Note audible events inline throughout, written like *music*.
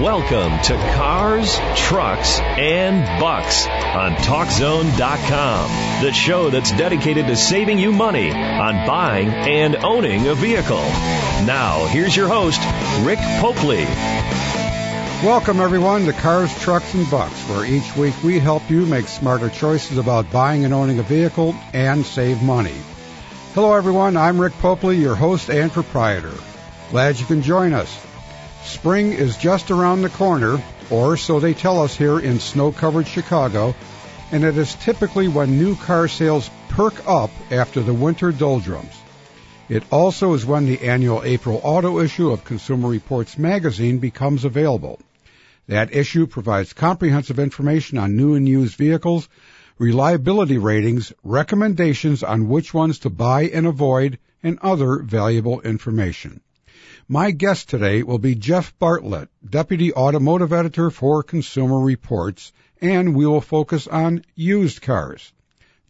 Welcome to Cars, Trucks, and Bucks on TalkZone.com, the show that's dedicated to saving you money on buying and owning a vehicle. Now, here's your host, Rick Popely. Welcome, everyone, to Cars, Trucks, and Bucks, where each week we help you make smarter choices about buying and owning a vehicle and save money. Hello, everyone. I'm Rick Popely, your host and proprietor. Glad you can join us. Spring is just around the corner, or so they tell us here in snow-covered Chicago, and it is typically when new car sales perk up after the winter doldrums. It also is when the annual April auto issue of Consumer Reports magazine becomes available. That issue provides comprehensive information on new and used vehicles, reliability ratings, recommendations on which ones to buy and avoid, and other valuable information. My guest today will be Jeff Bartlett, Deputy Automotive Editor for Consumer Reports, and we will focus on used cars.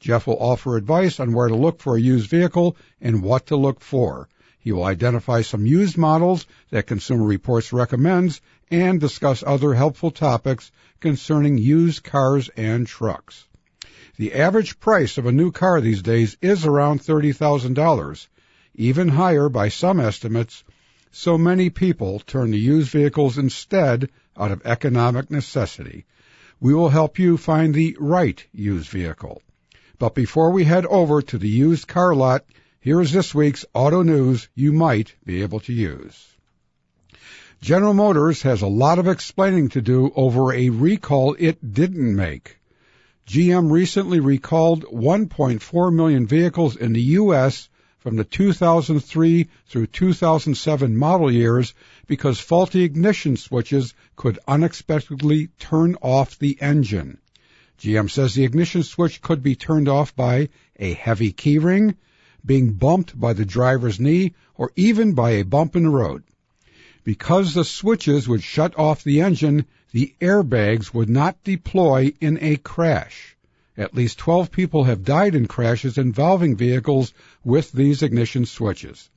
Jeff will offer advice on where to look for a used vehicle and what to look for. He will identify some used models that Consumer Reports recommends and discuss other helpful topics concerning used cars and trucks. The average price of a new car these days is around $30,000, even higher by some estimates so many people turn to used vehicles instead out of economic necessity. We will help you find the right used vehicle. But before we head over to the used car lot, here is this week's auto news you might be able to use. General Motors has a lot of explaining to do over a recall it didn't make. GM recently recalled 1.4 million vehicles in the U.S from the 2003 through 2007 model years because faulty ignition switches could unexpectedly turn off the engine. GM says the ignition switch could be turned off by a heavy keyring, being bumped by the driver's knee, or even by a bump in the road. Because the switches would shut off the engine, the airbags would not deploy in a crash. At least 12 people have died in crashes involving vehicles with these ignition switches.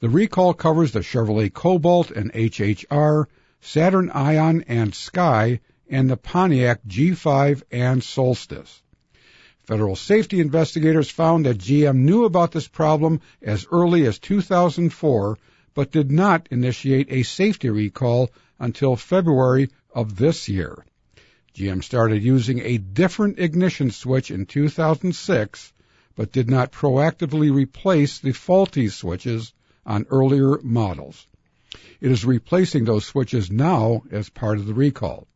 The recall covers the Chevrolet Cobalt and HHR, Saturn Ion and Sky, and the Pontiac G5 and Solstice. Federal safety investigators found that GM knew about this problem as early as 2004, but did not initiate a safety recall until February of this year. GM started using a different ignition switch in 2006, but did not proactively replace the faulty switches on earlier models. It is replacing those switches now as part of the recall.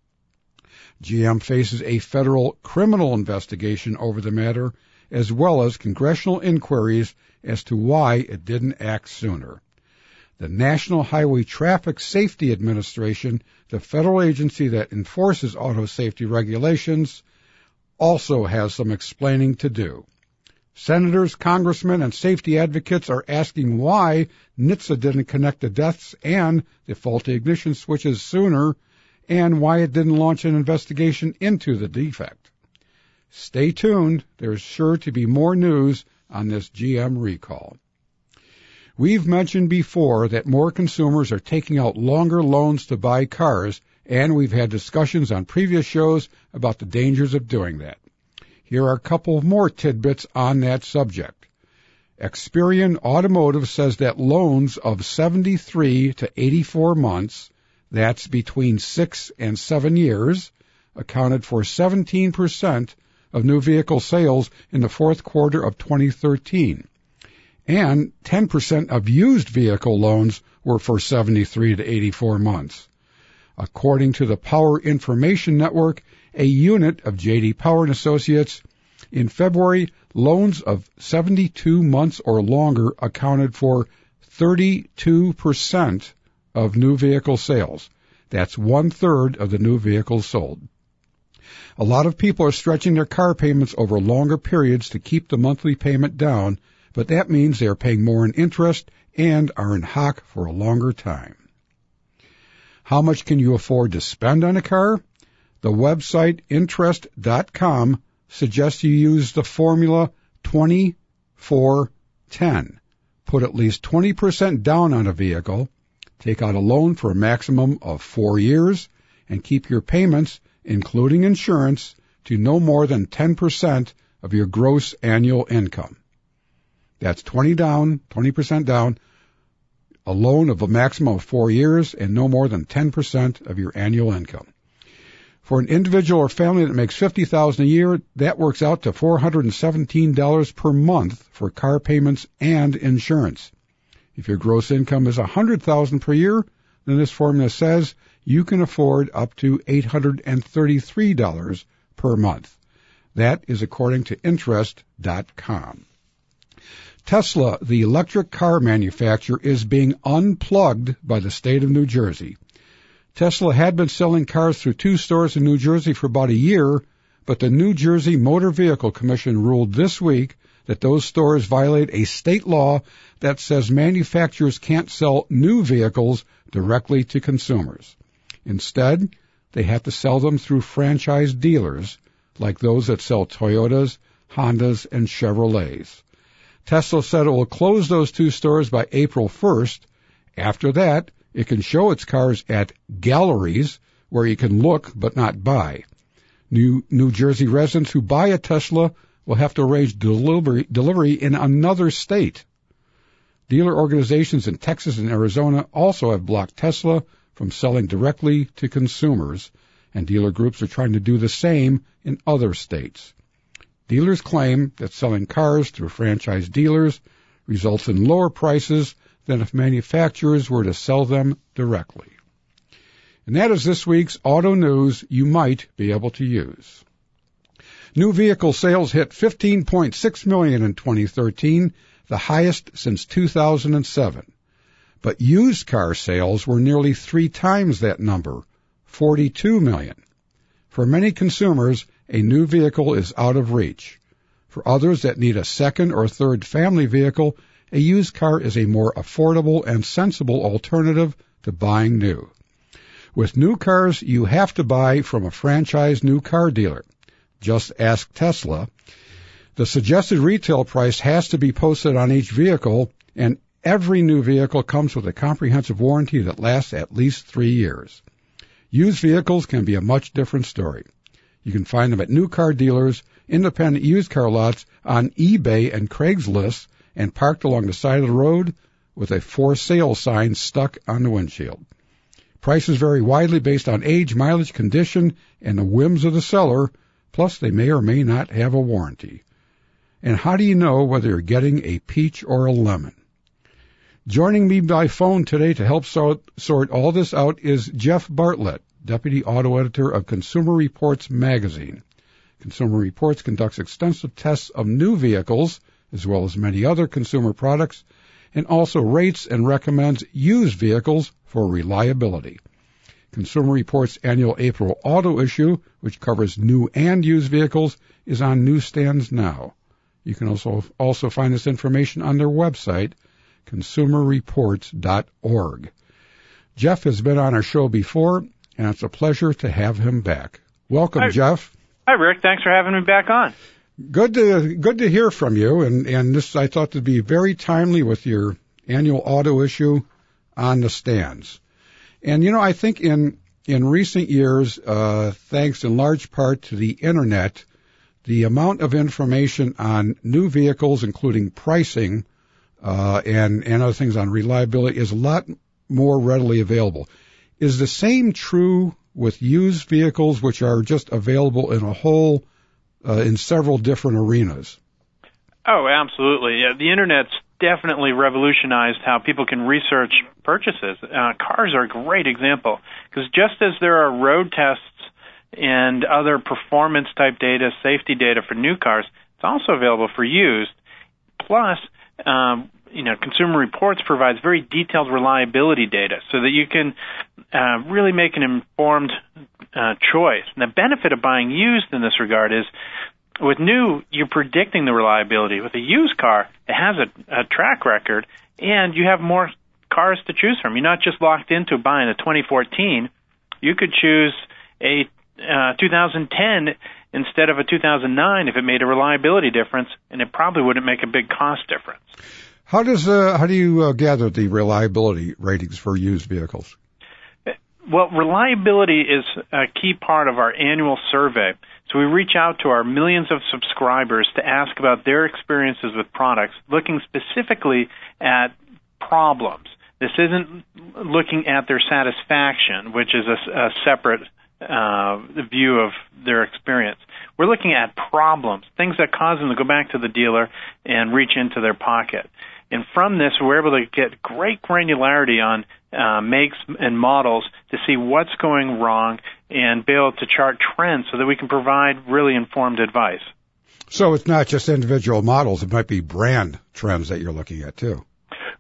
GM faces a federal criminal investigation over the matter, as well as congressional inquiries as to why it didn't act sooner. The National Highway Traffic Safety Administration, the federal agency that enforces auto safety regulations, also has some explaining to do. Senators, congressmen, and safety advocates are asking why NHTSA didn't connect the deaths and the faulty ignition switches sooner, and why it didn't launch an investigation into the defect. Stay tuned. There's sure to be more news on this GM recall. We've mentioned before that more consumers are taking out longer loans to buy cars, and we've had discussions on previous shows about the dangers of doing that. Here are a couple more tidbits on that subject. Experian Automotive says that loans of 73 to 84 months, that's between 6 and 7 years, accounted for 17% of new vehicle sales in the fourth quarter of 2013 and 10% of used vehicle loans were for 73 to 84 months. According to the Power Information Network, a unit of JD Power and Associates, in February, loans of 72 months or longer accounted for 32% of new vehicle sales. That's one third of the new vehicles sold. A lot of people are stretching their car payments over longer periods to keep the monthly payment down but that means they are paying more in interest and are in hock for a longer time. How much can you afford to spend on a car? The website interest.com suggests you use the formula 2410. Put at least 20% down on a vehicle, Take out a loan for a maximum of four years and keep your payments, including insurance, to no more than 10% of your gross annual income. That's 20 down, 20% down, a loan of a maximum of four years and no more than 10% of your annual income. For an individual or family that makes 50000 a year, that works out to $417 per month for car payments and insurance. If your gross income is 100000 per year, then this formula says you can afford up to $833 per month. That is according to interest.com. Tesla, the electric car manufacturer, is being unplugged by the state of New Jersey. Tesla had been selling cars through two stores in New Jersey for about a year, but the New Jersey Motor Vehicle Commission ruled this week that those stores violate a state law that says manufacturers can't sell new vehicles directly to consumers. Instead, they have to sell them through franchise dealers, like those that sell Toyotas, Hondas, and Chevrolets. Tesla said it will close those two stores by April 1st. After that, it can show its cars at galleries where you can look but not buy. New, New Jersey residents who buy a Tesla will have to arrange delivery, delivery in another state. Dealer organizations in Texas and Arizona also have blocked Tesla from selling directly to consumers, and dealer groups are trying to do the same in other states. Dealers claim that selling cars through franchise dealers results in lower prices than if manufacturers were to sell them directly. And that is this week's auto news you might be able to use. New vehicle sales hit 15.6 million in 2013, the highest since 2007. But used car sales were nearly three times that number, 42 million. For many consumers, a new vehicle is out of reach. For others that need a second or third family vehicle, a used car is a more affordable and sensible alternative to buying new. With new cars, you have to buy from a franchise new car dealer. Just ask Tesla. The suggested retail price has to be posted on each vehicle, and every new vehicle comes with a comprehensive warranty that lasts at least three years. Used vehicles can be a much different story. You can find them at new car dealers, independent used car lots, on eBay and Craigslist, and parked along the side of the road with a for sale sign stuck on the windshield. Prices vary widely based on age, mileage, condition, and the whims of the seller, plus they may or may not have a warranty. And how do you know whether you're getting a peach or a lemon? Joining me by phone today to help sort, sort all this out is Jeff Bartlett, Deputy Auto Editor of Consumer Reports magazine. Consumer Reports conducts extensive tests of new vehicles as well as many other consumer products, and also rates and recommends used vehicles for reliability. Consumer Reports annual April auto issue, which covers new and used vehicles, is on newsstands now. You can also also find this information on their website, consumerreports.org. Jeff has been on our show before, and it's a pleasure to have him back. Welcome, Hi. Jeff. Hi, Rick. Thanks for having me back on. Good to good to hear from you, and and this I thought to be very timely with your annual auto issue on the stands. And you know, I think in in recent years, uh, thanks in large part to the internet, the amount of information on new vehicles, including pricing uh, and and other things on reliability, is a lot more readily available. Is the same true with used vehicles, which are just available in a whole uh, in several different arenas. Oh, absolutely. Yeah, the internet's definitely revolutionized how people can research purchases. Uh, cars are a great example because just as there are road tests and other performance type data, safety data for new cars, it's also available for used. Plus, um, you know, Consumer Reports provides very detailed reliability data so that you can uh, really make an informed uh, choice. And the benefit of buying used in this regard is with new, you're predicting the reliability. With a used car, it has a, a track record, and you have more cars to choose from. You're not just locked into buying a 2014. You could choose a uh, 2010 instead of a 2009 if it made a reliability difference, and it probably wouldn't make a big cost difference. How does uh, how do you uh, gather the reliability ratings for used vehicles? Well, reliability is a key part of our annual survey. So we reach out to our millions of subscribers to ask about their experiences with products, looking specifically at problems. This isn't looking at their satisfaction, which is a, a separate uh, view of their experience. We're looking at problems, things that cause them to go back to the dealer and reach into their pocket. And from this, we're able to get great granularity on uh, makes and models to see what's going wrong and be able to chart trends so that we can provide really informed advice. So it's not just individual models; it might be brand trends that you're looking at too.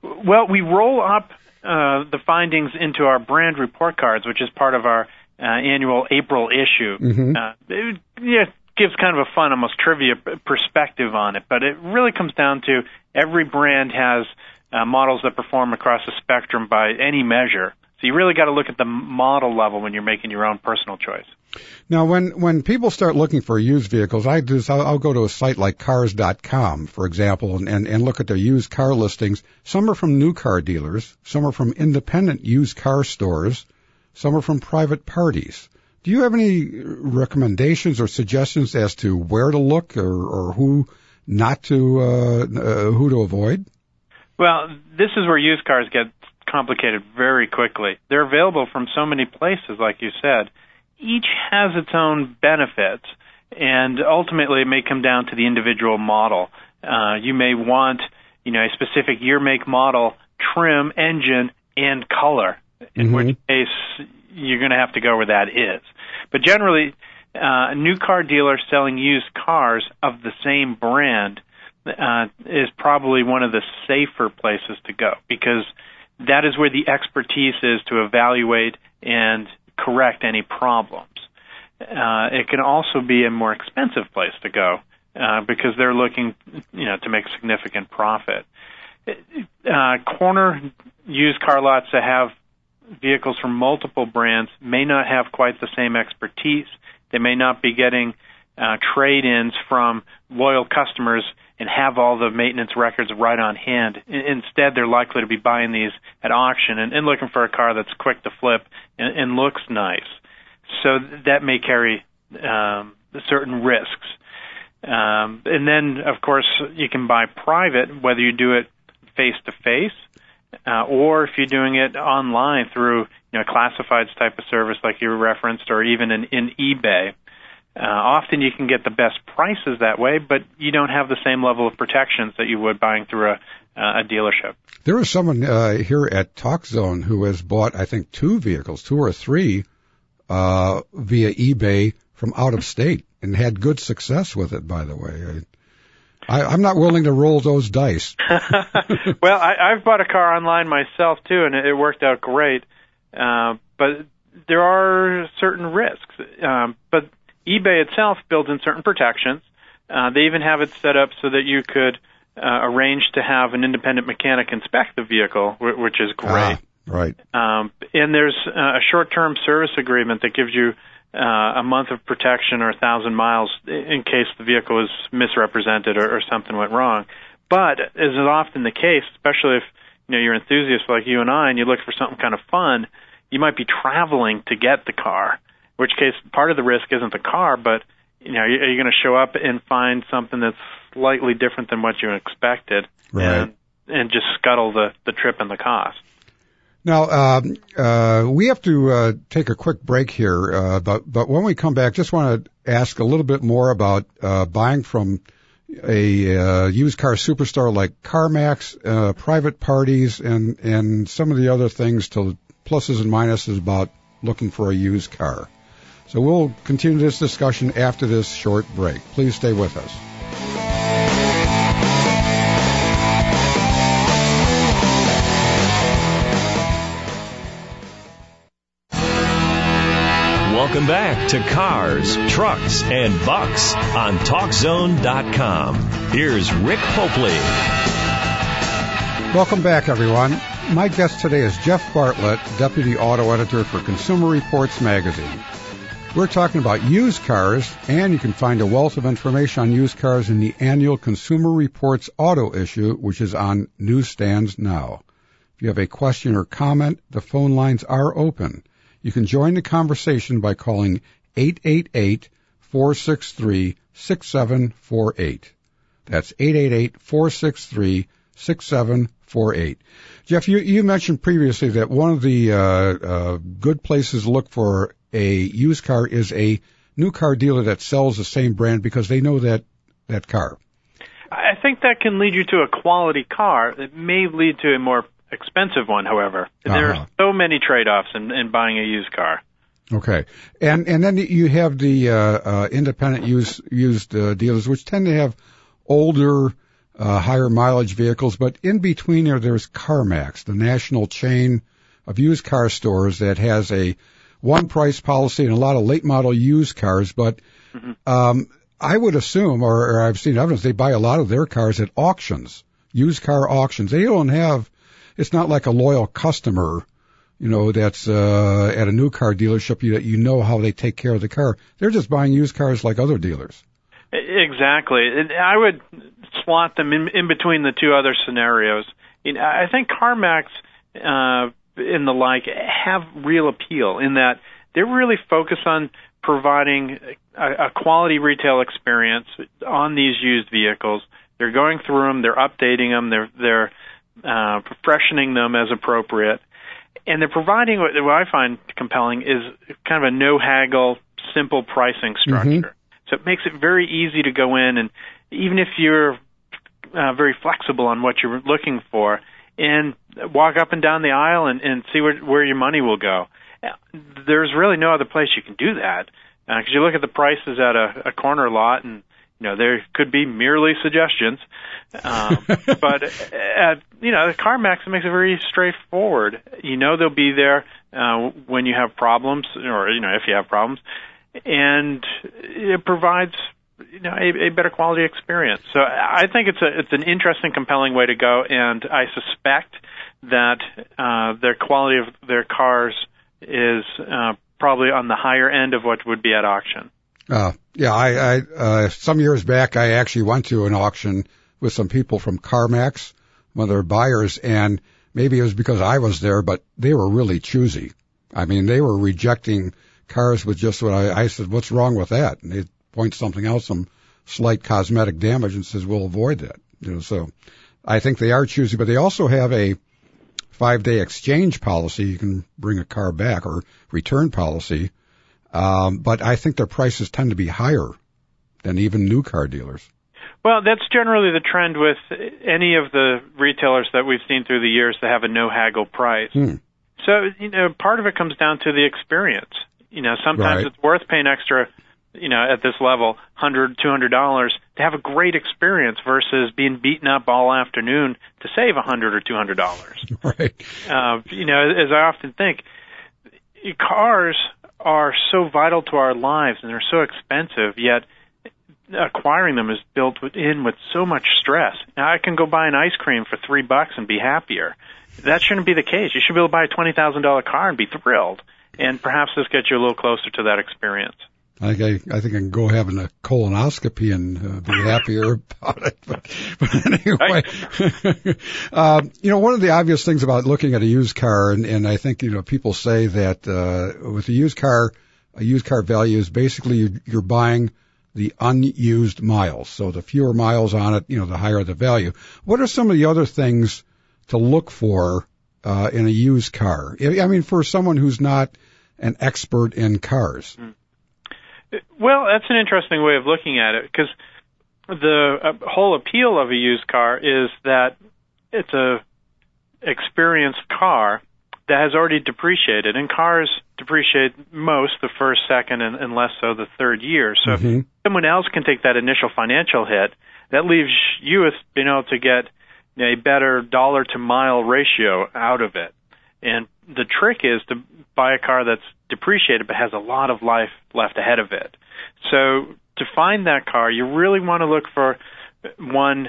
Well, we roll up uh, the findings into our brand report cards, which is part of our uh, annual April issue. Mm-hmm. Uh, it, yeah, gives kind of a fun, almost trivia perspective on it, but it really comes down to every brand has uh, models that perform across the spectrum by any measure. So you really got to look at the model level when you're making your own personal choice. Now, when when people start looking for used vehicles, I do. I'll, I'll go to a site like Cars.com, for example, and, and and look at their used car listings. Some are from new car dealers, some are from independent used car stores, some are from private parties. Do you have any recommendations or suggestions as to where to look or, or who not to, uh, uh, who to avoid? Well, this is where used cars get complicated very quickly. They're available from so many places, like you said. Each has its own benefits, and ultimately it may come down to the individual model. Uh, you may want, you know, a specific year, make, model, trim, engine, and color. In Mhm. which case, you're going to have to go where that is. But generally, uh, a new car dealer selling used cars of the same brand uh, is probably one of the safer places to go because that is where the expertise is to evaluate and correct any problems. Uh, it can also be a more expensive place to go uh, because they're looking, you know, to make significant profit. Uh, corner used car lots that have vehicles from multiple brands may not have quite the same expertise. They may not be getting uh, trade-ins from loyal customers and have all the maintenance records right on hand. Instead, they're likely to be buying these at auction and, and looking for a car that's quick to flip and, and looks nice. So that may carry um, certain risks. Um, and then, of course, you can buy private, whether you do it face to face uh, or if you're doing it online through you know classifieds type of service like you referenced, or even in, in eBay. Uh, often you can get the best prices that way, but you don't have the same level of protections that you would buying through a, uh, a dealership. There is someone uh, here at TalkZone who has bought, I think, two vehicles, two or three, uh, via eBay from out of state, and had good success with it. By the way, I, I'm not willing to roll those dice. *laughs* well, I, I've bought a car online myself too, and it, it worked out great. Uh, but there are certain risks. Um, but eBay itself builds in certain protections. Uh, they even have it set up so that you could uh, arrange to have an independent mechanic inspect the vehicle, wh- which is great. Ah, right. Um, and there's uh, a short-term service agreement that gives you uh, a month of protection or a thousand miles in case the vehicle is misrepresented or, or something went wrong. But as is often the case, especially if you know you're enthusiasts like you and I, and you look for something kind of fun, you might be traveling to get the car. In which case, part of the risk isn't the car, but you know, are you going to show up and find something that's slightly different than what you expected, Right. and and just scuttle the the trip and the cost. Now, um, uh, we have to uh, take a quick break here, uh, but but when we come back, just want to ask a little bit more about uh, buying from a uh, used car superstore like CarMax, uh, private parties, and and some of the other things to pluses and minuses about looking for a used car. So we'll continue this discussion after this short break. Please stay with us. Welcome back to Cars, Trucks, and Bucks on TalkZone.com. Here's Rick Popely. Welcome back, everyone. My guest today is Jeff Bartlett, Deputy Auto Editor for Consumer Reports Magazine. We're talking about used cars, and you can find a wealth of information on used cars in the annual Consumer Reports Auto issue, which is on newsstands now. If you have a question or comment, the phone lines are open. You can join the conversation by calling 888-463-6748. That's 888-463-6748. Jeff, you, you mentioned previously that one of the uh, uh, good places to look for a used car is a new car dealer that sells the same brand because they know that that car. I think that can lead you to a quality car. It may lead to a more expensive one, however. Uh-huh. There are so many trade-offs in, in buying a used car. Okay, and and then you have the uh, uh, independent used used uh, dealers, which tend to have older, uh, higher mileage vehicles. But in between there, there's CarMax, the national chain of used car stores that has a one price policy and a lot of late model used cars, but mm-hmm. um, I would assume, or, or I've seen evidence, they buy a lot of their cars at auctions, used car auctions. They don't have, it's not like a loyal customer, you know, that's uh, at a new car dealership. You that you know how they take care of the car. They're just buying used cars like other dealers. Exactly. I would slot them in, in between the two other scenarios. You know, I think CarMax uh, and the like have real appeal in that they're really focused on providing a, a quality retail experience on these used vehicles. They're going through them, they're updating them, they're they're uh, freshening them as appropriate, and they're providing what, what I find compelling is kind of a no haggle, simple pricing structure. Mm-hmm. So it makes it very easy to go in and even if you're uh, very flexible on what you're looking for, and walk up and down the aisle and, and see where, where your money will go. There's really no other place you can do that because uh, you look at the prices at a, a corner lot and you know there could be merely suggestions um, *laughs* but at you know the CarMax makes it very straightforward you know they'll be there uh, when you have problems or you know if you have problems and it provides you know a, a better quality experience. So I think it's a it's an interesting, compelling way to go, and I suspect that uh, their quality of their cars is uh, probably on the higher end of what would be at auction. Uh, yeah, I, I uh, some years back I actually went to an auction with some people from CarMax, one of their buyers, and maybe it was because I was there, but they were really choosy. I mean, they were rejecting cars with just what I, I said, what's wrong with that? And they points something out, some slight cosmetic damage, and says we'll avoid that. You know, so I think they are choosy, but they also have a five day exchange policy. You can bring a car back or return policy. Um, but I think their prices tend to be higher than even new car dealers. Well, that's generally the trend with any of the retailers that we've seen through the years that have a no haggle price. Hmm. So, you know, part of it comes down to the experience. You know, sometimes right. it's worth paying extra you know, at this level, hundred, two hundred dollars to have a great experience versus being beaten up all afternoon to save a hundred or two hundred dollars. *laughs* Right. Uh, you know, as I often think, cars are so vital to our lives and they're so expensive, yet acquiring them is built in with so much stress. Now I can go buy an ice cream for three bucks and be happier. That shouldn't be the case. You should be able to buy a twenty thousand dollar car and be thrilled. And perhaps this gets you a little closer to that experience. I think I, I think I can go having a colonoscopy and uh, be happier *laughs* about it. But, but anyway, uh, *laughs* you know, one of the obvious things about looking at a used car, and, and I think you know people say that uh, with a used car, a used car value is basically you're, you're buying the unused miles. So the fewer miles on it, you know, the higher the value. What are some of the other things to look for uh, in a used car? I mean, for someone who's not an expert in cars. Mm. Well, that's an interesting way of looking at it because the uh, whole appeal of a used car is that it's a experienced car that has already depreciated, and cars depreciate most the first, second, and, and less so the third year. So mm-hmm. someone else can take that initial financial hit, that leaves you with being able to get a better dollar to mile ratio out of it. And the trick is to buy a car that's depreciated but has a lot of life left ahead of it. So to find that car, you really want to look for one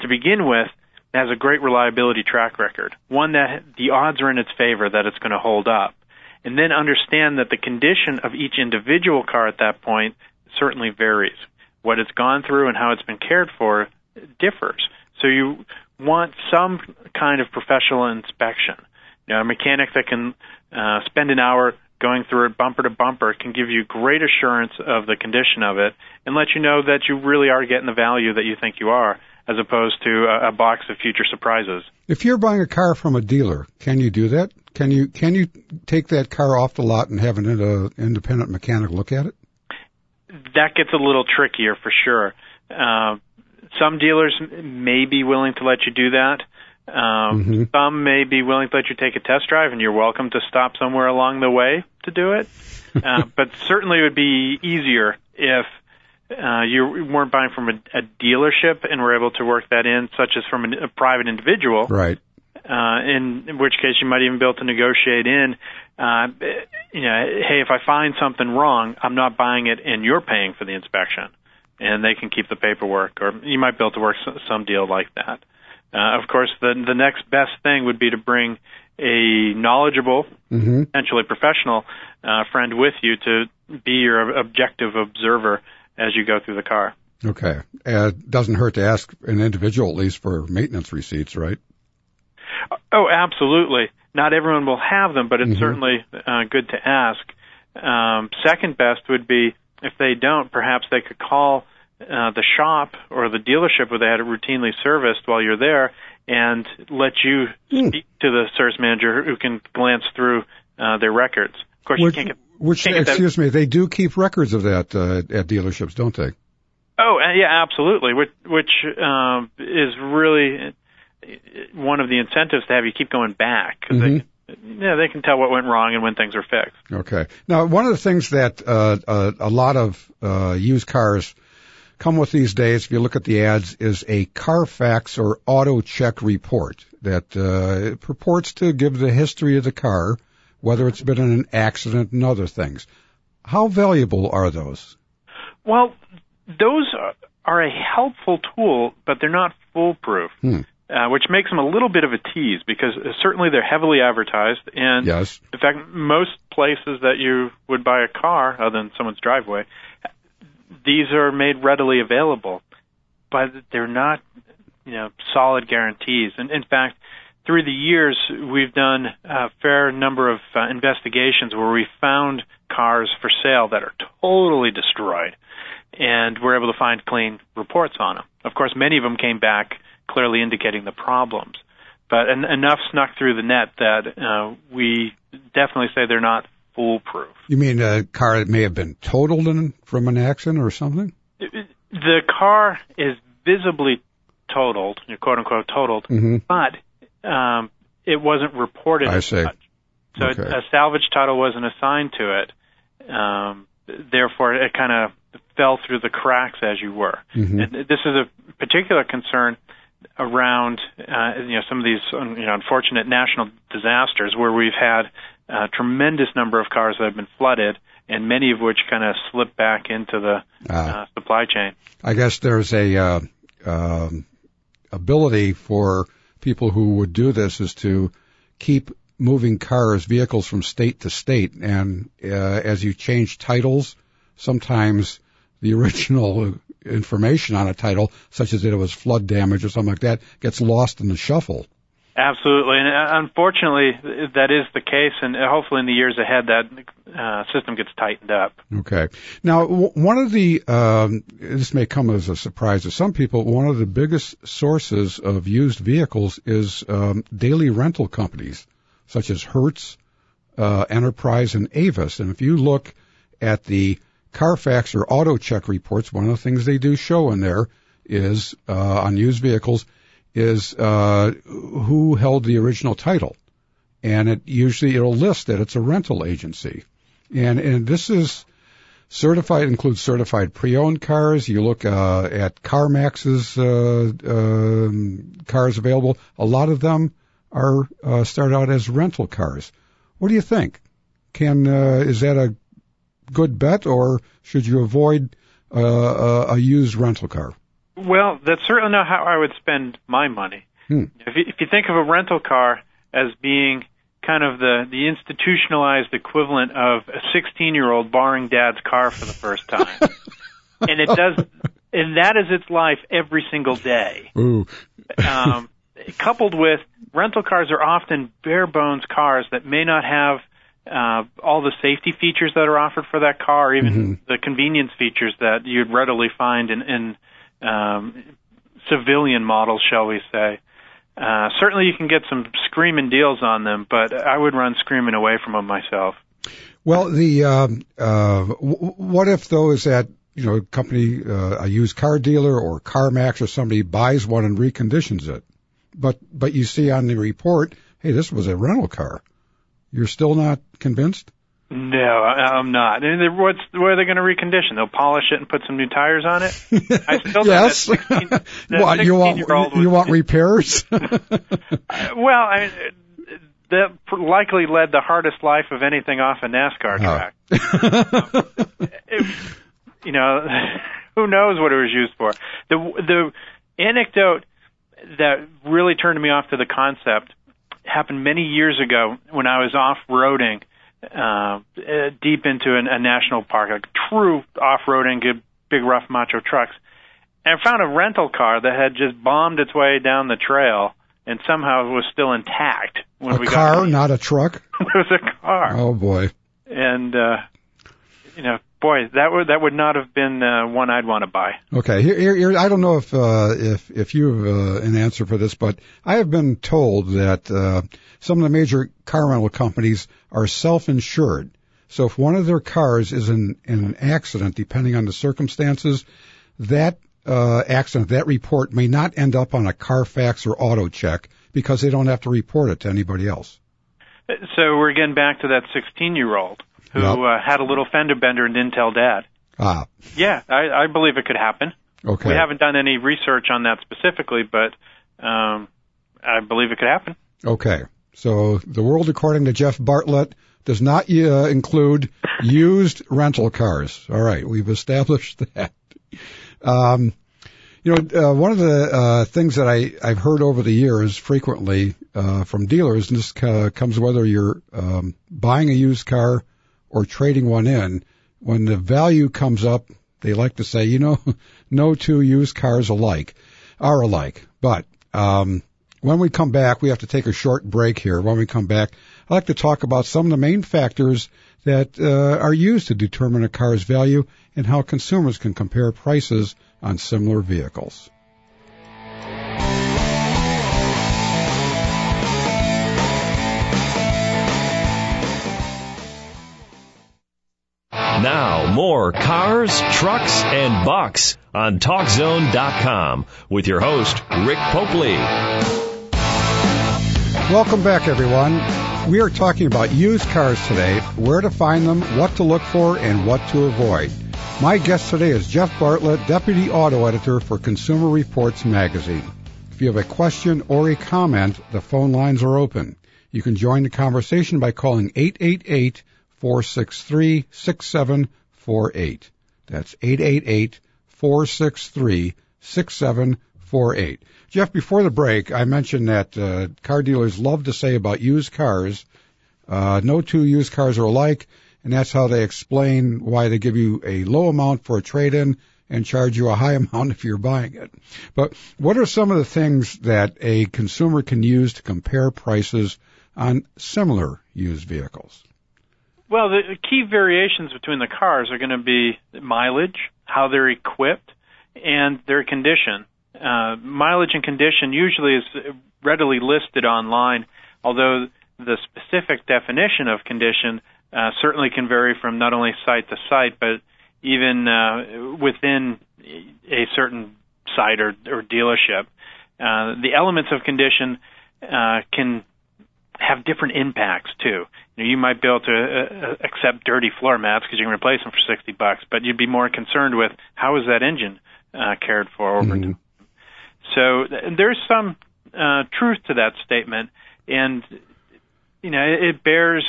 to begin with that has a great reliability track record, one that the odds are in its favor that it's going to hold up. and then understand that the condition of each individual car at that point certainly varies. What it's gone through and how it's been cared for differs. So you want some kind of professional inspection. You know, a mechanic that can uh, spend an hour going through it bumper to bumper can give you great assurance of the condition of it and let you know that you really are getting the value that you think you are as opposed to a, a box of future surprises. If you're buying a car from a dealer, can you do that? Can you can you take that car off the lot and have an uh, independent mechanic look at it? That gets a little trickier for sure. Uh, some dealers may be willing to let you do that. Um, mm-hmm. Some may be willing to let you take a test drive, and you're welcome to stop somewhere along the way to do it. *laughs* uh, but certainly, it would be easier if uh, you weren't buying from a, a dealership and were able to work that in, such as from a, a private individual. Right. Uh, in, in which case, you might even be able to negotiate in, uh, you know, hey, if I find something wrong, I'm not buying it, and you're paying for the inspection, and they can keep the paperwork, or you might be able to work some deal like that. Uh, of course, the the next best thing would be to bring a knowledgeable, mm-hmm. potentially professional uh, friend with you to be your objective observer as you go through the car. Okay. Uh, it doesn't hurt to ask an individual at least for maintenance receipts, right? Oh, absolutely. Not everyone will have them, but it's mm-hmm. certainly uh, good to ask. Um, second best would be if they don't, perhaps they could call uh, the shop or the dealership where they had it routinely serviced while you're there and let you mm. speak to the service manager who can glance through uh, their records. Of course, which, you can't get. Which, can't excuse me, they do keep records of that uh, at dealerships, don't they? Oh, uh, yeah, absolutely. Which, which um, is really one of the incentives to have you keep going back. Cause mm-hmm. they, yeah, they can tell what went wrong and when things are fixed. Okay. Now, one of the things that uh, uh, a lot of uh, used cars come with these days, if you look at the ads, is a Carfax or auto check report that uh, purports to give the history of the car, whether it's been in an accident and other things. How valuable are those? Well, those are a helpful tool, but they're not foolproof. Hmm. Uh, which makes them a little bit of a tease because certainly they're heavily advertised, and yes. in fact, most places that you would buy a car, other than someone's driveway, these are made readily available, but they're not, you know, solid guarantees. And in fact, through the years, we've done a fair number of uh, investigations where we found cars for sale that are totally destroyed, and we're able to find clean reports on them. Of course, many of them came back clearly indicating the problems, but en- enough snuck through the net that uh, we definitely say they're not foolproof. You mean a car that may have been totaled in, from an accident or something? The car is visibly totaled, quote unquote totaled, mm-hmm. but um, it wasn't reported. I see. So okay. a salvage title wasn't assigned to it. Um, therefore, it kind of fell through the cracks as you were. Mm-hmm. And this is a particular concern around uh, you know some of these you know unfortunate national disasters where we've had a tremendous number of cars that have been flooded, and many of which kind of slip back into the uh, uh, supply chain. I guess there's a uh, um, ability for people who would do this is to keep moving cars, vehicles from state to state, and uh, as you change titles, sometimes the *laughs* original information on a title, such as that it was flood damage or something like that, gets lost in the shuffle. Absolutely, and uh, unfortunately, that is the case, and uh, hopefully, in the years ahead, that uh, system gets tightened up. Okay. Now, w- one of the um, this may come as a surprise to some people. One of the biggest sources of used vehicles is um, daily rental companies, such as Hertz, uh, Enterprise, and Avis. And if you look at the Carfax or Auto Check reports, one of the things they do show in there is uh, on used vehicles is uh, who held the original title, and it usually it'll list that it's a rental agency, and and this is certified includes certified pre-owned cars. You look uh, at CarMax's uh, uh, cars available. A lot of them are uh, start out as rental cars. What do you think? Can uh, is that a good bet, or should you avoid uh, a, a used rental car? Well, that's certainly not how I would spend my money. Hmm. If, you, if you think of a rental car as being kind of the the institutionalized equivalent of a 16 year old borrowing dad's car for the first time, *laughs* and it does, and that is its life every single day. Ooh. um, coupled with rental cars are often bare bones cars that may not have uh, all the safety features that are offered for that car, even Mm-hmm. the convenience features that you'd readily find in, in um, civilian models, shall we say. Uh, certainly, you can get some screaming deals on them, but I would run screaming away from them myself. Well, the um, uh, what if those that you know company uh, a used car dealer or CarMax or somebody buys one and reconditions it, but but you see on the report, hey, this was a rental car. You're still not convinced? No, I'm not. And they're- what's what are they going to recondition? They'll polish it and put some new tires on it. *laughs* I still yes. that 16 that *laughs* what you want? 16-year-old You want repairs? *laughs* Uh, well, I, that likely led the hardest life of anything off a NASCAR Oh. track. It- you know, who knows what it was used for? The the anecdote that really turned me off to the concept happened many years ago when I was off roading uh, uh, deep into an, a national park, like true off roading, good big rough macho trucks, and found a rental car that had just bombed its way down the trail and somehow was still intact when a we car, got not a truck. *laughs* it was a car Oh boy. and uh you know boy that would that would not have been uh, one I'd want to buy Okay, here, here, here I don't know if uh, if if you have uh, an answer for this, but I have been told that uh, some of the major car rental companies are self-insured. So if one of their cars is in, in an accident, depending on the circumstances, that uh, accident, that report may not end up on a Carfax or auto check because they don't have to report it to anybody else. so we're getting back to that 16 year old who Yep. uh, had a little fender bender and didn't tell dad Ah, yeah I, I believe it could happen okay. we haven't done any research on that specifically but um I believe it could happen Okay. So the world according to Jeff Bartlett does not uh, include used rental cars. All right, we've established *laughs* that. Um, you know, uh, one of the uh, things that I, I've heard over the years frequently uh, from dealers, and this uh, comes whether you're um, buying a used car or trading one in, when the value comes up, they like to say, you know, *laughs* no two used cars alike are alike. But um, when we come back, we have to take a short break here. When we come back, I'd like to talk about some of the main factors that uh, are used to determine a car's value and how consumers can compare prices on similar vehicles. Now, more cars, trucks, and bucks on TalkZone.com with your host, Rick Popely. Welcome back, everyone. We are talking about used cars today, where to find them, what to look for, and what to avoid. My guest today is Jeff Bartlett, Deputy Auto Editor for Consumer Reports Magazine. If you have a question or a comment, the phone lines are open. You can join the conversation by calling 888 463 6748. That's 888 463 6748. Jeff, before the break, I mentioned that uh, car dealers love to say about used cars, uh, no two used cars are alike, and that's how they explain why they give you a low amount for a trade-in and charge you a high *laughs* amount if you're buying it. But what are some of the things that a consumer can use to compare prices on similar used vehicles? Well, the key variations between the cars are going to be mileage, how they're equipped, and their condition. Uh, mileage and condition usually is readily listed online, although the specific definition of condition uh, certainly can vary from not only site to site, but even uh, within a certain site or, or dealership. Uh, the elements of condition uh, can have different impacts too. You, know, you might be able to uh, accept dirty floor mats because you can replace them for sixty bucks, but you'd be more concerned with how is that engine uh, cared for over Mhm. time. So th- there's some uh, truth to that statement, and you know it, it bears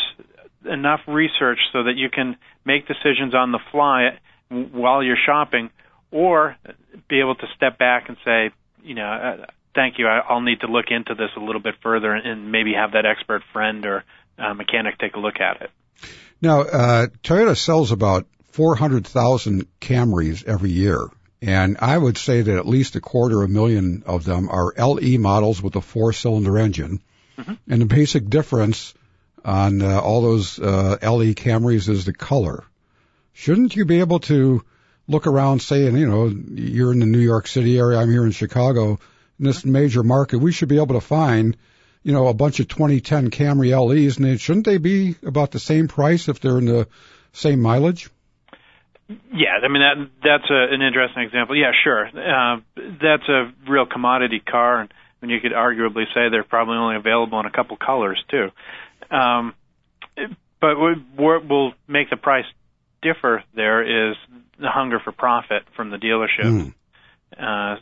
enough research so that you can make decisions on the fly while you're shopping, or be able to step back and say, you know, uh, thank you. I, I'll need to look into this a little bit further and, maybe have that expert friend or uh, mechanic take a look at it. Now, uh, Toyota sells about 400,000 Camrys every year. And I would say that at least a quarter of a million of them are LE models with a four cylinder engine. Mm-hmm. And the basic difference on uh, all those uh, LE Camrys is the color. Shouldn't you be able to look around, say, and you know, you're in the New York City area, I'm here in Chicago, in this major market, we should be able to find, you know, a bunch of 2010 Camry LEs, and shouldn't they be about the same price if they're in the same mileage? Yeah, I mean that that's a, an interesting example. Yeah, sure. Uh, that's a real commodity car, and, and you could arguably say they're probably only available in a couple colors too. Um, but what will make the price differ there is the hunger for profit from the dealership. Mm. Uh,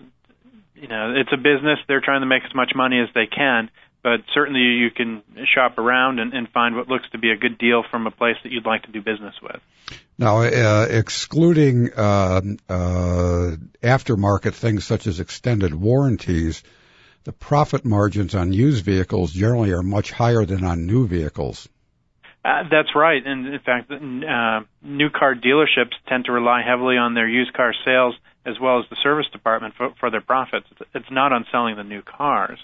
you know, it's a business; they're trying to make as much money as they can. But certainly, you can shop around and, and find what looks to be a good deal from a place that you'd like to do business with. Now, uh, excluding uh, uh, aftermarket things such as extended warranties, the profit margins on used vehicles generally are much higher than on new vehicles. Uh, that's right, and in fact, uh, new car dealerships tend to rely heavily on their used car sales as well as the service department for, for their profits. It's not on selling the new cars.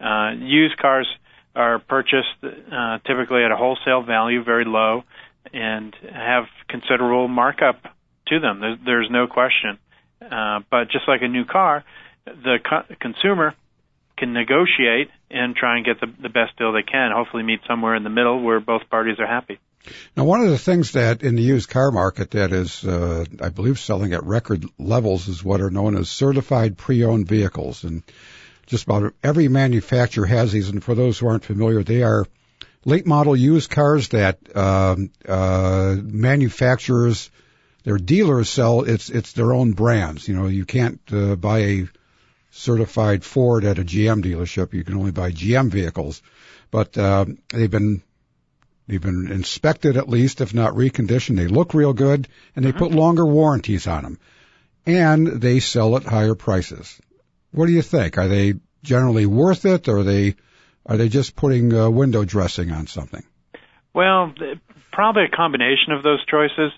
Uh, used cars are purchased uh, typically at a wholesale value, very low, and have considerable markup to them. There's, there's no question. Uh, but just like a new car, the co- consumer can negotiate and try and get the, the best deal they can. Hopefully, meet somewhere in the middle where both parties are happy. Now, one of the things that in the used car market that is, uh, I believe, selling at record levels is what are known as certified pre-owned vehicles, and just about every manufacturer has these. And for those who aren't familiar, they are late model used cars that um, uh, manufacturers, their dealers sell. It's it's their own brands. You know, you can't uh, buy a certified Ford at a GM dealership. You can only buy GM vehicles, but uh, they've been they've been inspected at least, if not reconditioned. They look real good, and they mm-hmm. put longer warranties on them, and they sell at higher prices. What do you think? Are they generally worth it, or are they are they just putting uh, window dressing on something? Well, probably a combination of those choices.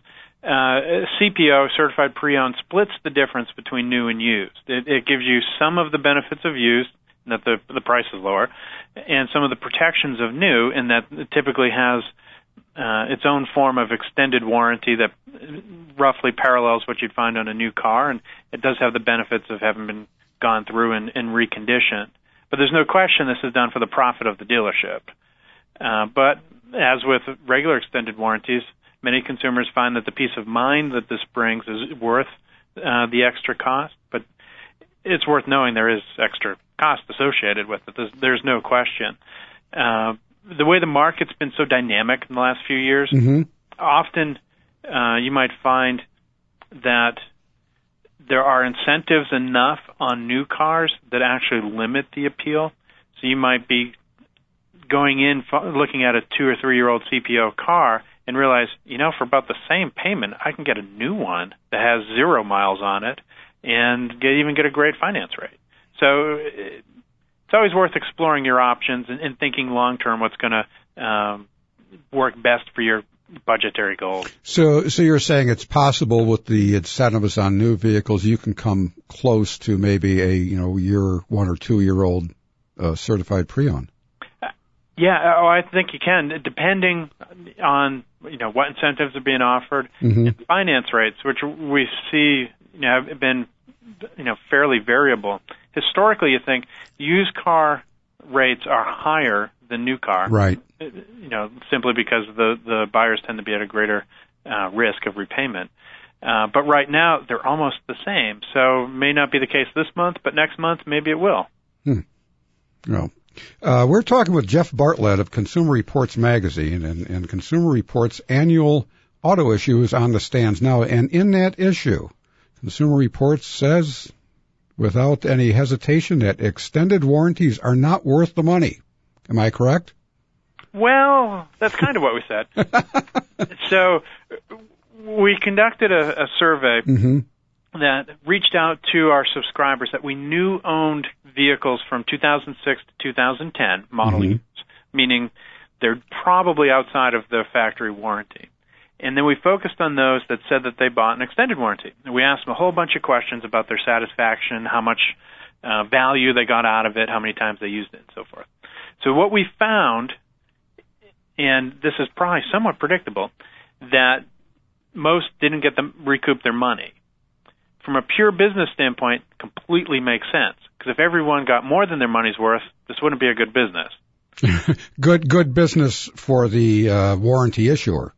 Uh, CPO, certified pre-owned, splits the difference between new and used. It, it gives you some of the benefits of used, that the the price is lower, and some of the protections of new, in that it typically has uh, its own form of extended warranty that roughly parallels what you'd find on a new car, and it does have the benefits of having been gone through and, and reconditioned. But there's no question this is done for the profit of the dealership. Uh, but as with regular extended warranties, many consumers find that the peace of mind that this brings is worth uh, the extra cost. But it's worth knowing there is extra cost associated with it. There's, there's no question. Uh, the way the market's been so dynamic in the last few years, mm-hmm. often uh, you might find that there are incentives enough on new cars that actually limit the appeal. So you might be going in looking at a two or three year old CPO car and realize, you know, for about the same payment, I can get a new one that has zero miles on it and get, even get a great finance rate. So it's always worth exploring your options and, and thinking long term what's going to um, work best for your budgetary goals. So, so you're saying it's possible with the incentives on new vehicles, you can come close to maybe a you know year one or two year old uh, certified pre-owned. Yeah, oh, I think you can, depending on you know what incentives are being offered, mm-hmm. and finance rates, which we see you know have been you know fairly variable. Historically, you think used car rates are higher than new car, right? You know, simply because the the buyers tend to be at a greater uh, risk of repayment. Uh, but right now they're almost the same, so may not be the case this month, but next month maybe it will. Hmm. Well, uh, we're talking with Jeff Bartlett of Consumer Reports magazine, and, and Consumer Reports annual auto issue is on the stands now. And in that issue, Consumer Reports says without any hesitation that extended warranties are not worth the money. Am I correct? Well, that's kind of what we said. *laughs* so we conducted a, a survey mm-hmm. that reached out to our subscribers that we knew owned vehicles from 2006 to 2010 model mm-hmm. years, meaning they're probably outside of the factory warranty. And then we focused on those that said that they bought an extended warranty. And we asked them a whole bunch of questions about their satisfaction, how much uh, value they got out of it, how many times they used it, and so forth. So what we found, and this is probably somewhat predictable, that most didn't get them recoup their money. From a pure business standpoint, completely makes sense because if everyone got more than their money's worth, this wouldn't be a good business. *laughs* good, good business for the uh, warranty issuer.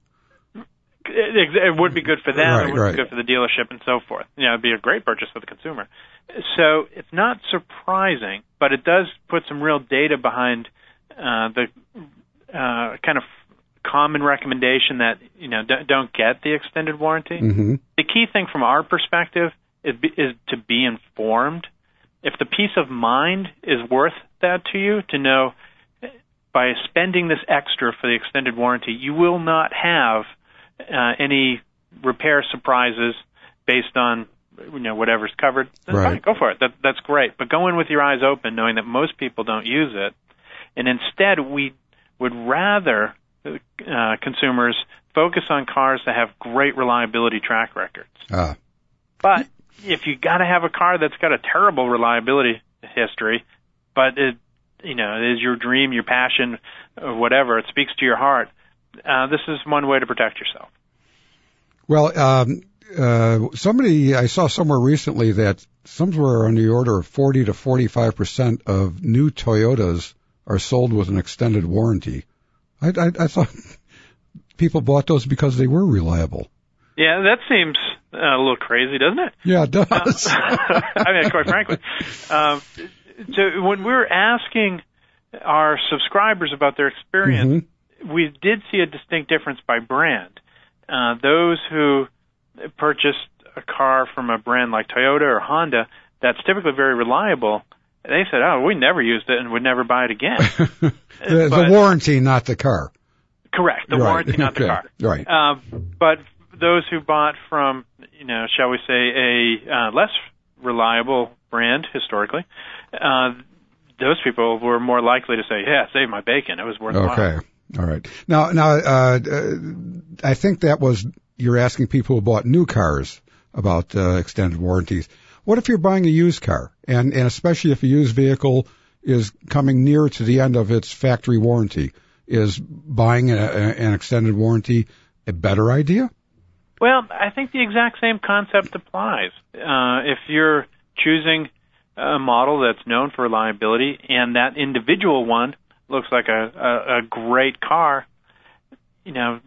It, it, would be good for them. Right, it would right. be good for the dealership and so forth. You know, it'd be a great purchase for the consumer. So it's not surprising, but it does put some real data behind uh, the uh, kind of common recommendation that you know don't get the extended warranty. Mm-hmm. The key thing from our perspective is, is to be informed. If the peace of mind is worth that to you, to know by spending this extra for the extended warranty, you will not have any repair surprises based on you know whatever's covered. Then Right. fine, go for it. That, that's great. But go in with your eyes open, knowing that most people don't use it, and instead we would rather uh, consumers focus on cars that have great reliability track records. Ah, But if you got to have a car that's got a terrible reliability history, but it, you know, it is your dream, your passion, or whatever, it speaks to your heart. Uh, this is one way to protect yourself. well, um, uh, somebody I saw somewhere recently that somewhere on the order of 40 to 45 percent of new Toyotas are sold with an extended warranty. I, I, I thought people bought those because they were reliable. Yeah, that seems uh, a little crazy, doesn't it? Yeah, it does. *laughs* I mean, quite frankly. Um, so when we're asking our subscribers about their experience, Mhm. We did see a distinct difference by brand. Uh, those who purchased a car from a brand like Toyota or Honda that's typically very reliable, they said, "Oh, we never used it and would never buy it again." *laughs* the, the warranty, not the car. Correct, the Right, warranty, not the okay, car. right. Um, but those who bought from, you know, shall we say, a uh, less reliable brand historically, uh, those people were more likely to say, "Yeah, save my bacon. It was worth." Okay. All right. Now, now, uh, uh, I think that was you're asking people who bought new cars about uh, extended warranties. What if you're buying a used car, and and especially if a used vehicle is coming near to the end of its factory warranty, is buying a, a, an extended warranty a better idea? Well, I think the exact same concept applies. Uh, if you're choosing a model that's known for reliability and that individual one looks like a, a, a great car, you know,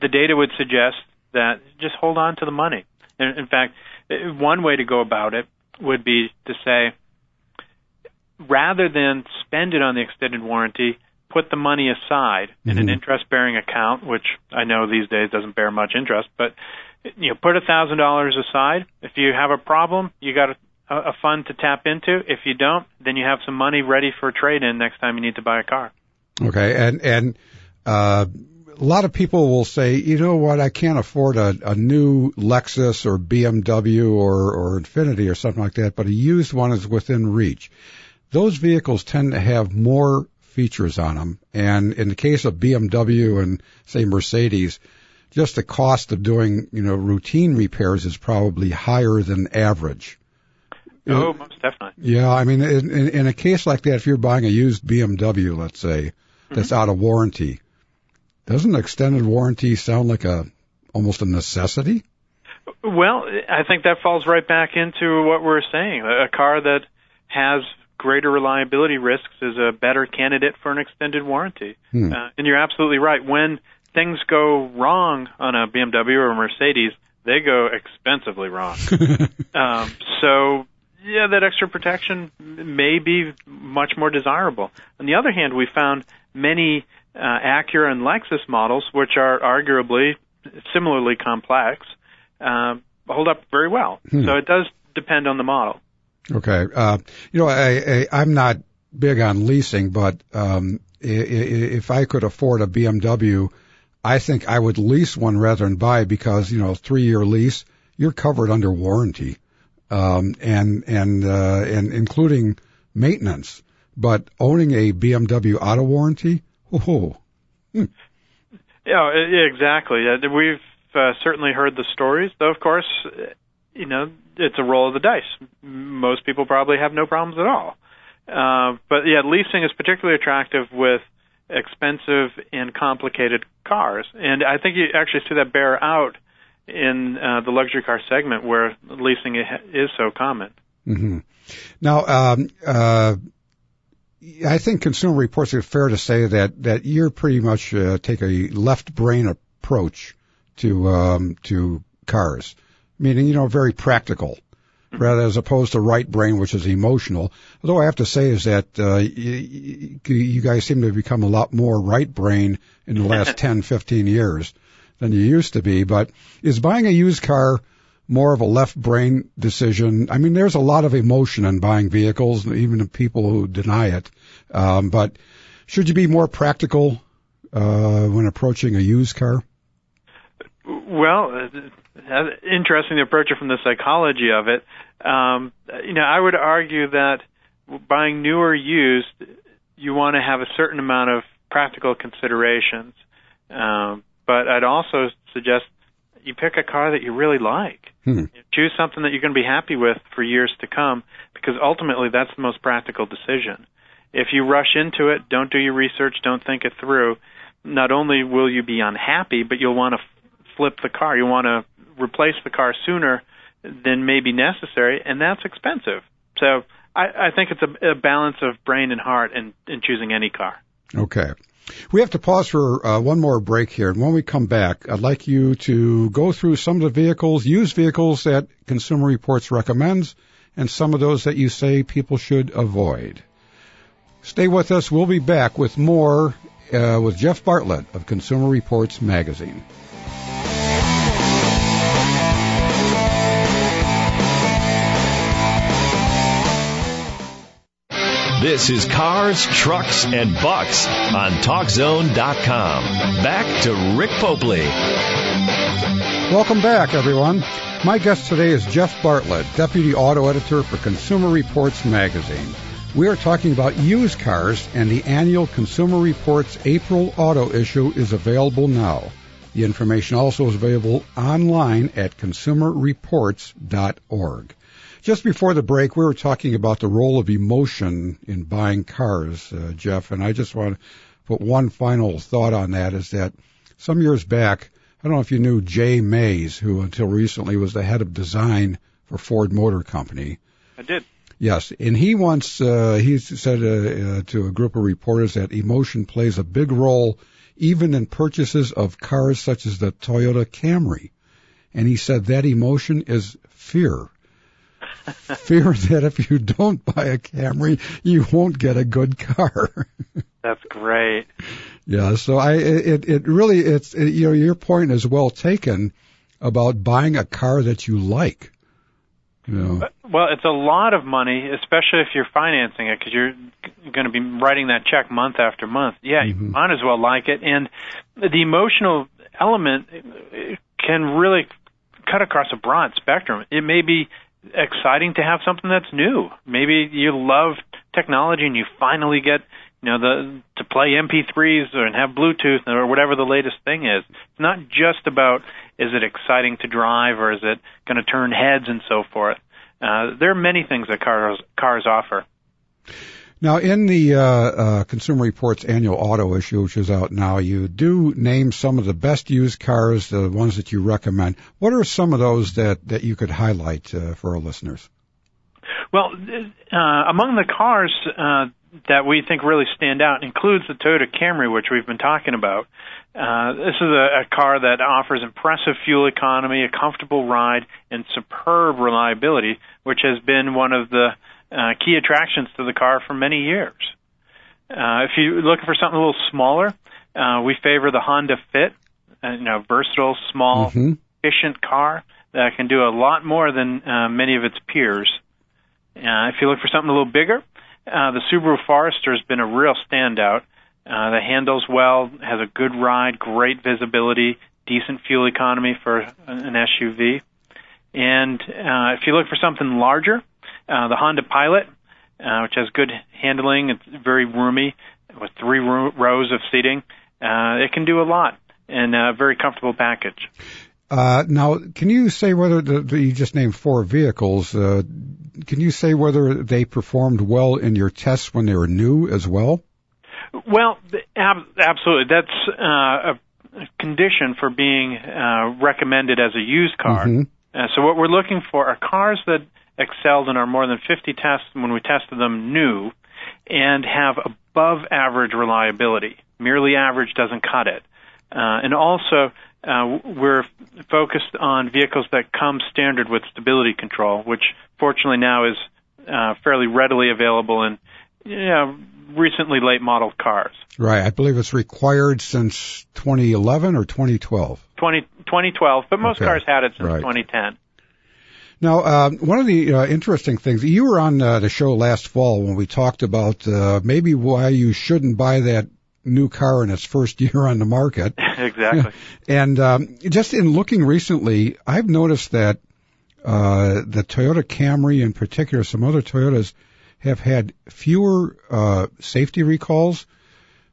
the data would suggest that just hold on to the money. In, in fact, one way to go about it would be to say, rather than spend it on the extended warranty, put the money aside in an Mhm. interest bearing account, which I know these days doesn't bear much interest, but you know, put a thousand dollars aside. If you have a problem, you got a, a fund to tap into. If you don't, then you have some money ready for trade in next time you need to buy a car. Okay, and and uh, a lot of people will say, you know what, I can't afford a, a new Lexus or BMW or or Infiniti or something like that, but a used one is within reach. Those vehicles tend to have more features on them, and in the case of BMW and say Mercedes, just the cost of doing you know routine repairs is probably higher than average. Oh, most definitely. Yeah, I mean, in, in, in a case like that, if you're buying a used BMW, let's say, that's out of warranty, doesn't extended warranty sound like a almost a necessity? Well, I think that falls right back into what we're saying. A car that has greater reliability risks is a better candidate for an extended warranty. Hmm. Uh, and you're absolutely right. When things go wrong on a BMW or a Mercedes, they go expensively wrong. *laughs* um, so, yeah, that extra protection may be much more desirable. On the other hand, we found many uh, Acura and Lexus models, which are arguably similarly complex, uh, hold up very well. Hmm. So it does depend on the model. Okay. Uh, you know, I, I, I'm not big on leasing, but um, if I could afford a BMW, I think I would lease one rather than buy because you know, three year lease, you're covered under warranty, um, and and uh, and including maintenance. But owning a BMW auto warranty, Oh. Hmm. Yeah, exactly. We've uh, certainly heard the stories, though. Of course, you know it's a roll of the dice. Most people probably have no problems at all. Uh, but yeah, leasing is particularly attractive with expensive and complicated cars, and I think you actually see that bear out in uh, the luxury car segment where leasing is so common. Mm-hmm. Now, um, uh, I think Consumer Reports are fair to say that that you're pretty much uh, take a left brain approach to um, to cars, meaning you know very practical, rather as opposed to right brain, which is emotional. Although I have to say is that uh, you, you guys seem to have become a lot more right brain in the last *laughs* 10, 15 years than you used to be. But is buying a used car more of a left brain decision. I mean, there's a lot of emotion in buying vehicles, even people who deny it. Um, but should you be more practical uh, when approaching a used car? Well, interesting to approach it from the psychology of it. Um, you know, I would argue that buying new or used, you want to have a certain amount of practical considerations. Um, but I'd also suggest you pick a car that you really like. Hmm. Choose something that you're going to be happy with for years to come, because ultimately that's the most practical decision. If you rush into it, don't do your research, don't think it through, not only will you be unhappy, but you'll want to flip the car. You'll want to replace the car sooner than may be necessary, and that's expensive. So I, I think it's a, a balance of brain and heart in, in choosing any car. Okay. We have to pause for uh, one more break here, and when we come back, I'd like you to go through some of the vehicles, used vehicles that Consumer Reports recommends, and some of those that you say people should avoid. Stay with us. We'll be back with more uh, with Jeff Bartlett of Consumer Reports Magazine. This is Cars, Trucks, and Bucks on TalkZone.com. Back to Rick Popely. Welcome back, everyone. My guest today is Jeff Bartlett, Deputy Auto Editor for Consumer Reports Magazine. We are talking about used cars, and the annual Consumer Reports April Auto issue is available now. The information also is available online at consumerreports.org. Just before the break, we were talking about the role of emotion in buying cars, uh, Jeff, and I just want to put one final thought on that is that some years back, I don't know if you knew Jay Mays, who until recently was the head of design for Ford Motor Company. I did. Yes, and he once uh, he said uh, uh, to a group of reporters that emotion plays a big role even in purchases of cars such as the Toyota Camry, and he said that emotion is fear *laughs* fear that if you don't buy a Camry, you won't get a good car. *laughs* That's great. Yeah, so I it it really it's it, you know your point is well taken about buying a car that you like. You know. Well, it's a lot of money, especially if you're financing it, because you're going to be writing that check month after month. Yeah, mm-hmm. you might as well like it, and the emotional element can really cut across a broad spectrum. It may be exciting to have something that's new. Maybe you love technology and you finally get you know the to play MP3s or and have Bluetooth or whatever the latest thing is. It's not just about is it exciting to drive or is it going to turn heads and so forth. Uh, there are many things that cars cars offer. Now, in the uh, uh, Consumer Reports annual auto issue, which is out now, you do name some of the best used cars, the ones that you recommend. What are some of those that, that you could highlight uh, for our listeners? Well, uh, among the cars uh, that we think really stand out includes the Toyota Camry, which we've been talking about. Uh, this is a, a car that offers impressive fuel economy, a comfortable ride, and superb reliability, which has been one of the uh, key attractions to the car for many years. Uh, if you're looking for something a little smaller, uh, we favor the Honda Fit, uh, you know, versatile, small, mm-hmm. efficient car that can do a lot more than uh, many of its peers. Uh, if you look for something a little bigger, uh, the Subaru Forester has been a real standout. Uh, the handles well, has a good ride, great visibility, decent fuel economy for an SUV. And uh, if you look for something larger, uh, the Honda Pilot, uh, which has good handling, it's very roomy. with three ro- rows of seating, uh, it can do a lot in a very comfortable package. Uh, now, can you say whether the, the, you just named four vehicles? Uh, can you say whether they performed well in your tests when they were new as well? Well, ab- absolutely. That's uh, a condition for being uh, recommended as a used car. Mhm. Uh, so what we're looking for are cars that excelled in our more than 50 tests when we tested them new and have above average reliability. Merely average doesn't cut it. Uh, and also, uh, we're focused on vehicles that come standard with stability control, which fortunately now is uh, fairly readily available in you know, recently late model cars. Right. I believe it's required since 2011 or 2012. 20, 2012, but most Okay. cars had it since Right. 2010. Now, uh, one of the uh, interesting things, you were on uh, the show last fall when we talked about uh, maybe why you shouldn't buy that new car in its first *laughs* year on the market. *laughs* exactly. *laughs* And um, just in looking recently, I've noticed that uh, the Toyota Camry, in particular, some other Toyotas, have had fewer uh, safety recalls,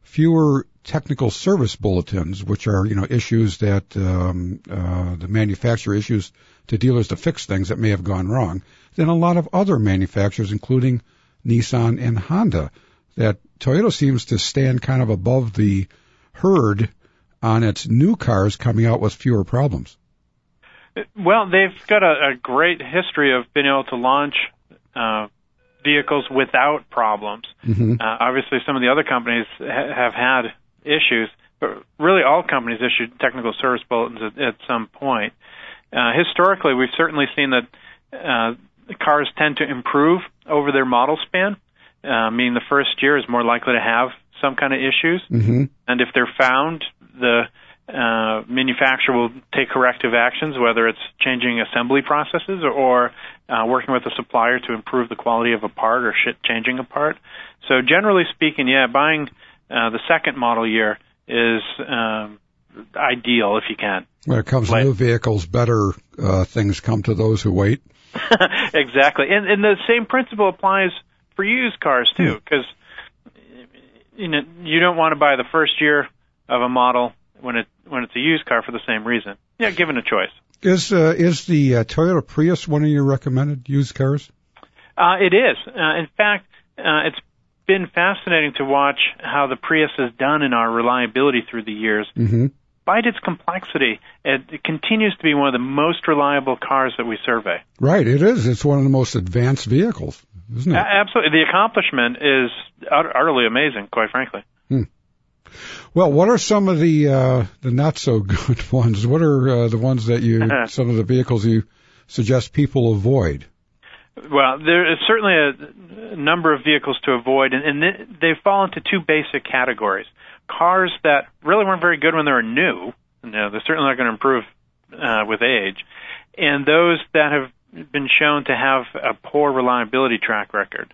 fewer technical service bulletins, which are you know issues that um, uh, the manufacturer issues to dealers to fix things that may have gone wrong, than a lot of other manufacturers, including Nissan and Honda. That Toyota seems to stand kind of above the herd on its new cars coming out with fewer problems. Well, they've got a, a great history of being able to launch uh, vehicles without problems. hmm Uh, obviously, some of the other companies ha- have had issues, but really all companies issued technical service bulletins at, at some point. Uh, historically, we've certainly seen that uh, cars tend to improve over their model span, uh, meaning the first year is more likely to have some kind of issues. hmm And if they're found, the uh, manufacturer will take corrective actions, whether it's changing assembly processes or uh, working with a supplier to improve the quality of a part or shit changing a part. So generally speaking, yeah, buying uh, the second model year is um, ideal if you can. When it comes Right. to new vehicles, better uh, things come to those who wait. *laughs* exactly, and, and the same principle applies for used cars too, because you know you don't want to buy the first year of a model when it when it's a used car for the same reason. Yeah, given a choice. Is uh, is the uh, Toyota Prius one of your recommended used cars? Uh, it is. Uh, in fact, uh, it's been fascinating to watch how the Prius has done in our reliability through the years. hmm Despite its complexity, it, it continues to be one of the most reliable cars that we survey. Right, it is. It's one of the most advanced vehicles, isn't it? A- absolutely, the accomplishment is ut- utterly amazing, quite frankly. Well, what are some of the uh, the not so good *laughs* ones? What are uh, the ones that you *laughs* some of the vehicles you suggest people avoid? Well, there is certainly a number of vehicles to avoid, and, and they fall into two basic categories: cars that really weren't very good when they were new. You know, they're certainly not going to improve uh, with age, and those that have been shown to have a poor reliability track record.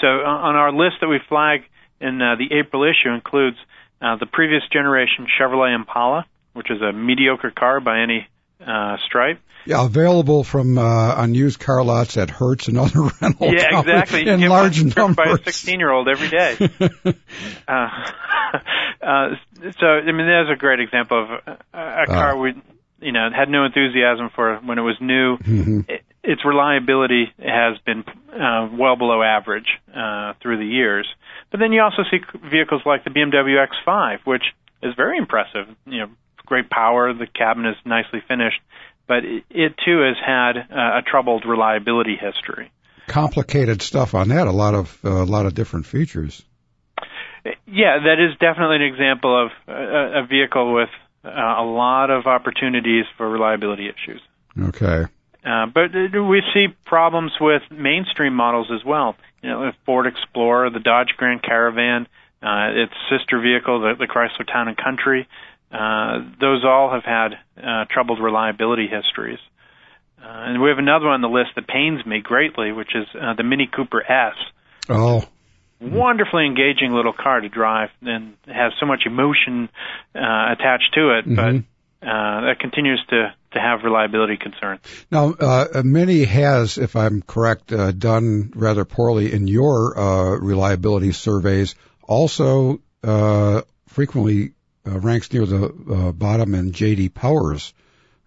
So, uh, on our list that we flag in uh, the April issue includes uh, the previous generation Chevrolet Impala, which is a mediocre car by any uh, stripe. Yeah, available from uh, unused car lots at Hertz and other *laughs* rental Yeah, exactly. In large *laughs* driven by a 16 year old every day. *laughs* uh, uh, so, I mean, there's a great example of a, a car we, you know, had no enthusiasm for when it was new. Mhm. It, its reliability has been uh, well below average uh, through the years. But then you also see vehicles like the BMW X5, which is very impressive. You know, great power. The cabin is nicely finished, but it, it too has had uh, a troubled reliability history. Complicated stuff on that. A lot of uh, a lot of different features. Yeah, that is definitely an example of a, a vehicle with uh, a lot of opportunities for reliability issues. Okay. Uh, but uh, we see problems with mainstream models as well. You know, the Ford Explorer, the Dodge Grand Caravan, uh, its sister vehicle, the, the Chrysler Town and Country. Uh, those all have had uh, troubled reliability histories. Uh, and we have another one on the list that pains me greatly, which is uh, the Mini Cooper S. Oh, wonderfully engaging little car to drive and has so much emotion uh, attached to it, but uh, that continues to, to have reliability concerns. Now, uh, Mini has, if I'm correct, uh, done rather poorly in your uh, reliability surveys also uh, frequently uh, ranks near the uh, bottom in J.D. Power's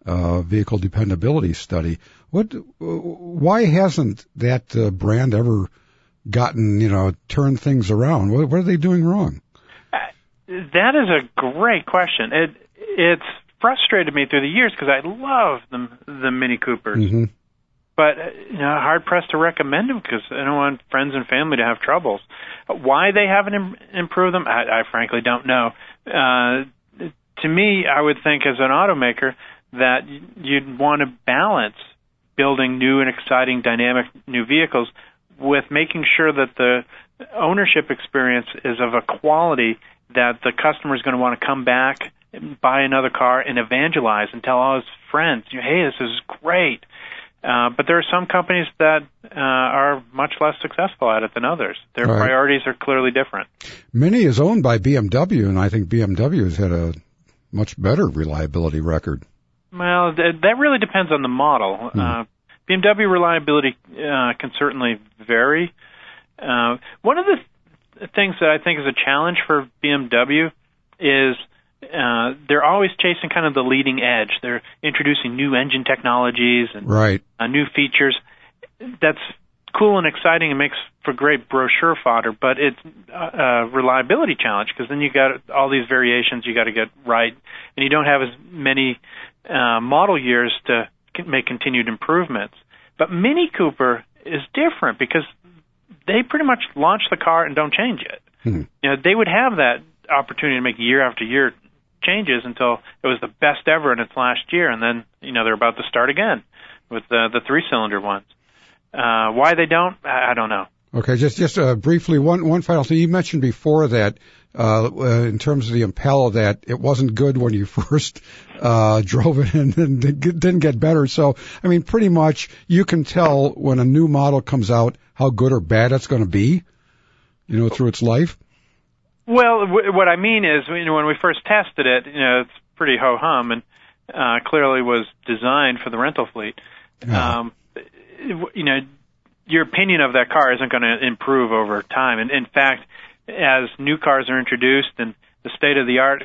uh, vehicle dependability study. What? Why hasn't that uh, brand ever gotten you know turned things around? What, what are they doing wrong? Uh, that is a great question. It it's frustrated me through the years because I love the the Mini Coopers. Mm-hmm. But uh, you know, hard pressed to recommend them because I don't want friends and family to have troubles. Why they haven't Im- improved them, I, I frankly don't know. Uh, to me, I would think as an automaker that you'd want to balance building new and exciting dynamic new vehicles with making sure that the ownership experience is of a quality that the customer is going to want to come back and buy another car and evangelize and tell all his friends, hey, this is great. Uh, but there are some companies that uh, are much less successful at it than others. Their right. priorities are clearly different. Mini is owned by BMW, and I think BMW has had a much better reliability record. Well, th- that really depends on the model. Hmm. Uh, BMW reliability uh, can certainly vary. Uh, one of the th- things that I think is a challenge for BMW is uh, they're always chasing kind of the leading edge. They're introducing new engine technologies and right. uh, new features. That's cool and exciting and makes for great brochure fodder, but it's a reliability challenge because then you got all these variations you got to get right, and you don't have as many uh, model years to make continued improvements. But Mini Cooper is different because they pretty much launch the car and don't change it. Hmm. You know, they would have that opportunity to make year after year changes until it was the best ever in its last year, and then you know they're about to start again with the the three cylinder ones. Uh, why they don't, I don't know. Okay, just just uh, briefly, one one final thing you mentioned before that, uh, uh, in terms of the Impala, that it wasn't good when you *laughs* first uh, drove it and, and didn't get better. So, I mean, pretty much you can tell when a new model comes out how good or bad it's going to be, you know, through its life. Well, w- what I mean is, you know, when we first tested it, you know, it's pretty ho hum and uh, clearly was designed for the rental fleet. Yeah. Um, you know, your opinion of that car isn't going to improve over time. And in fact, as new cars are introduced and the state of the art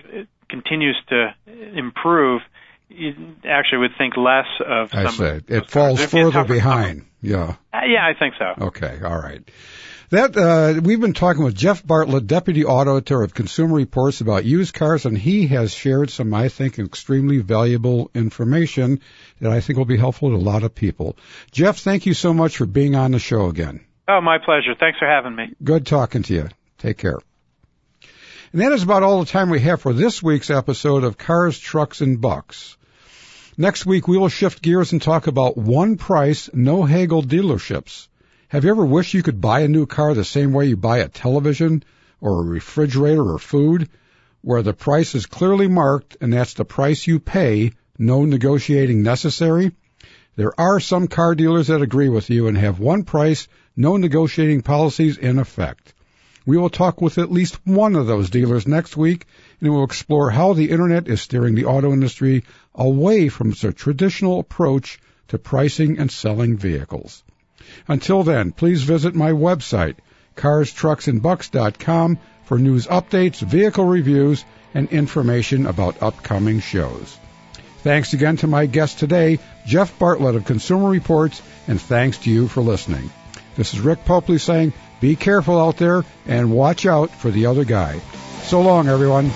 continues to improve, you actually would think less of. I say it falls further behind. Yeah. Uh, yeah, I think so. Okay, all right. That uh, we've been talking with Jeff Bartlett, deputy auditor of Consumer Reports, about used cars, and he has shared some, I think, extremely valuable information that I think will be helpful to a lot of people. Jeff, thank you so much for being on the show again. Oh, my pleasure. Thanks for having me. Good talking to you. Take care. And that is about all the time we have for this week's episode of Cars, Trucks, and Bucks. Next week, we will shift gears and talk about one price, no haggle dealerships. Have you ever wished you could buy a new car the same way you buy a television or a refrigerator or food, where the price is clearly marked and that's the price you pay, no negotiating necessary? There are some car dealers that agree with you and have one price, no negotiating policies in effect. We will talk with at least one of those dealers next week and we'll explore how the internet is steering the auto industry away from its traditional approach to pricing and selling vehicles. Until then, please visit my website, carstrucksandbucks.com, for news updates, vehicle reviews, and information about upcoming shows. Thanks again to my guest today, Jeff Bartlett of Consumer Reports, and thanks to you for listening. This is Rick Popely saying, be careful out there and watch out for the other guy. So long, everyone.